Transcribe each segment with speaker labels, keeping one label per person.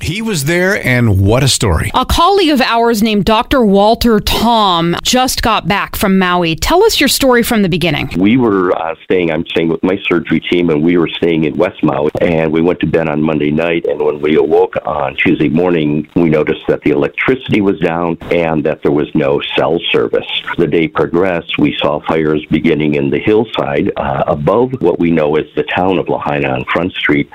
Speaker 1: He was there, and what a story.
Speaker 2: A colleague of ours named Dr. Walter Tom just got back from Maui. Tell us your story from the beginning.
Speaker 3: We were uh, staying, I'm staying with my surgery team, and we were staying in West Maui. And we went to bed on Monday night, and when we awoke on Tuesday morning, we noticed that the electricity was down and that there was no cell service. The day progressed, we saw fires beginning in the hillside uh, above what we know as the town of Lahaina on Front Street.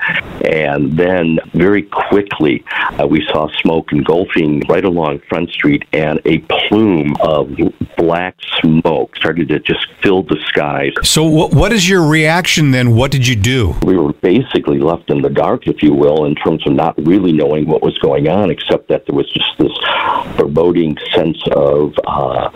Speaker 3: And then very quickly, uh, we saw smoke engulfing right along Front Street, and a plume of black smoke started to just fill the skies.
Speaker 1: So, what, what is your reaction then? What did you do?
Speaker 3: We were basically left in the dark, if you will, in terms of not really knowing what was going on, except that there was just this foreboding sense of uh,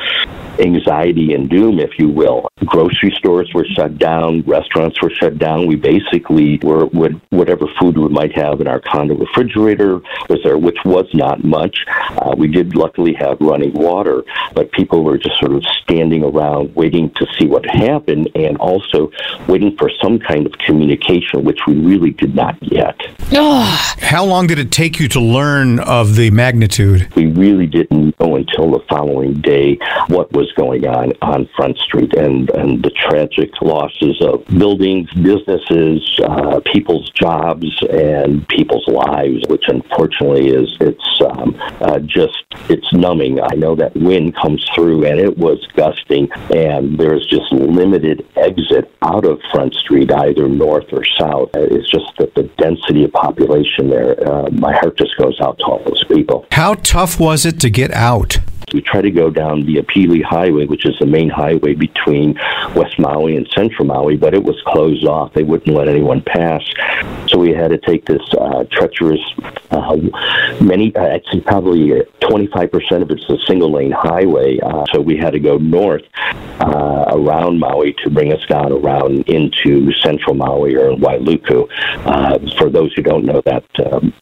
Speaker 3: anxiety and doom, if you will. Grocery stores were shut down, restaurants were shut down. We basically were with whatever food we might have in our condo refrigerator was there, which was not much. Uh, we did luckily have running water, but people were just sort of standing around waiting to see what happened and also waiting for some kind of communication, which we really did not get.
Speaker 1: How long did it take you to learn of the magnitude?
Speaker 3: We really didn't know until the following day what was going on on Front Street and, and the tragic losses of buildings, businesses, uh, people's jobs, and people's lives, which unfortunately is it's um, uh, just it's numbing. I know that wind comes through and it was gusting, and there's just limited exit out of Front Street, either north or south. It's just that the density of population there. Uh, my heart just goes out to all those people.
Speaker 1: How tough was it to get out?
Speaker 3: We try to go down the Apili Highway, which is the main highway between West Maui and Central Maui, but it was closed off. They wouldn't let anyone pass. So we had to take this uh, treacherous, uh, many, uh, actually probably 25% of it's a single lane highway. Uh, so we had to go north uh, around Maui to bring us down around into Central Maui or Wailuku. Uh, for those who don't know that, um,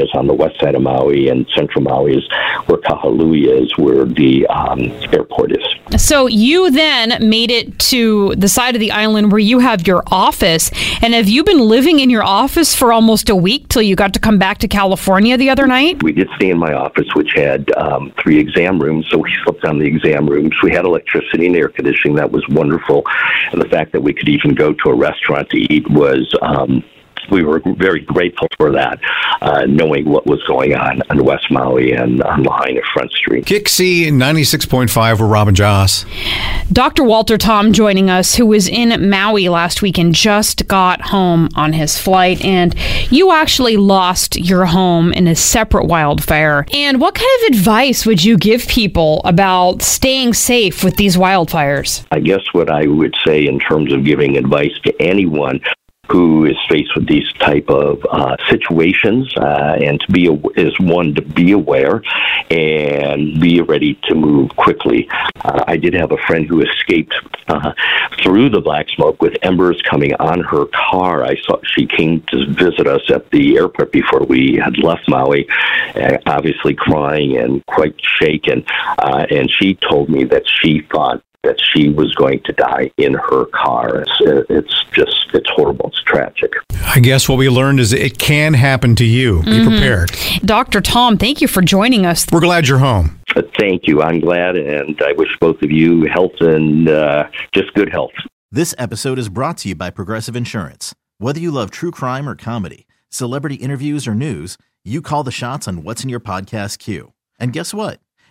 Speaker 3: is on the west side of Maui and Central Maui is where Kahului is, where the um, airport is.
Speaker 2: So you then made it to the side of the island where you have your office. And have you been living in your office for almost a week till you got to come back to California the other night?
Speaker 3: We did stay in my office, which had um, three exam rooms, so we slept on the exam rooms. We had electricity and air conditioning. That was wonderful. And the fact that we could even go to a restaurant to eat was. Um, we were very grateful for that, uh, knowing what was going on in West Maui and on Lahaina Front Street.
Speaker 1: KyXy 96.5 with Robin Joss.
Speaker 2: Dr. Walter Tom joining us, who was in Maui last week and just got home on his flight. And you actually lost your home in a separate wildfire. And what kind of advice would you give people about staying safe with these wildfires?
Speaker 3: I guess what I would say in terms of giving advice to anyone who is faced with these type of uh, situations, uh, and to be is one to be aware and be ready to move quickly. Uh, I did have a friend who escaped uh, through the black smoke with embers coming on her car. I saw she came to visit us at the airport before we had left Maui, uh, obviously crying and quite shaken, uh, and she told me that she thought that she was going to die in her car. It's, it's just, it's horrible. It's tragic.
Speaker 1: I guess what we learned is it can happen to you. Be prepared.
Speaker 2: Dr. Tom, thank you for joining us.
Speaker 1: We're glad you're home.
Speaker 3: Uh, Thank you. I'm glad, and I wish both of you health and uh, just good health.
Speaker 4: This episode is brought to you by Progressive Insurance. Whether you love true crime or comedy, celebrity interviews or news, you call the shots on what's in your podcast queue. And guess what?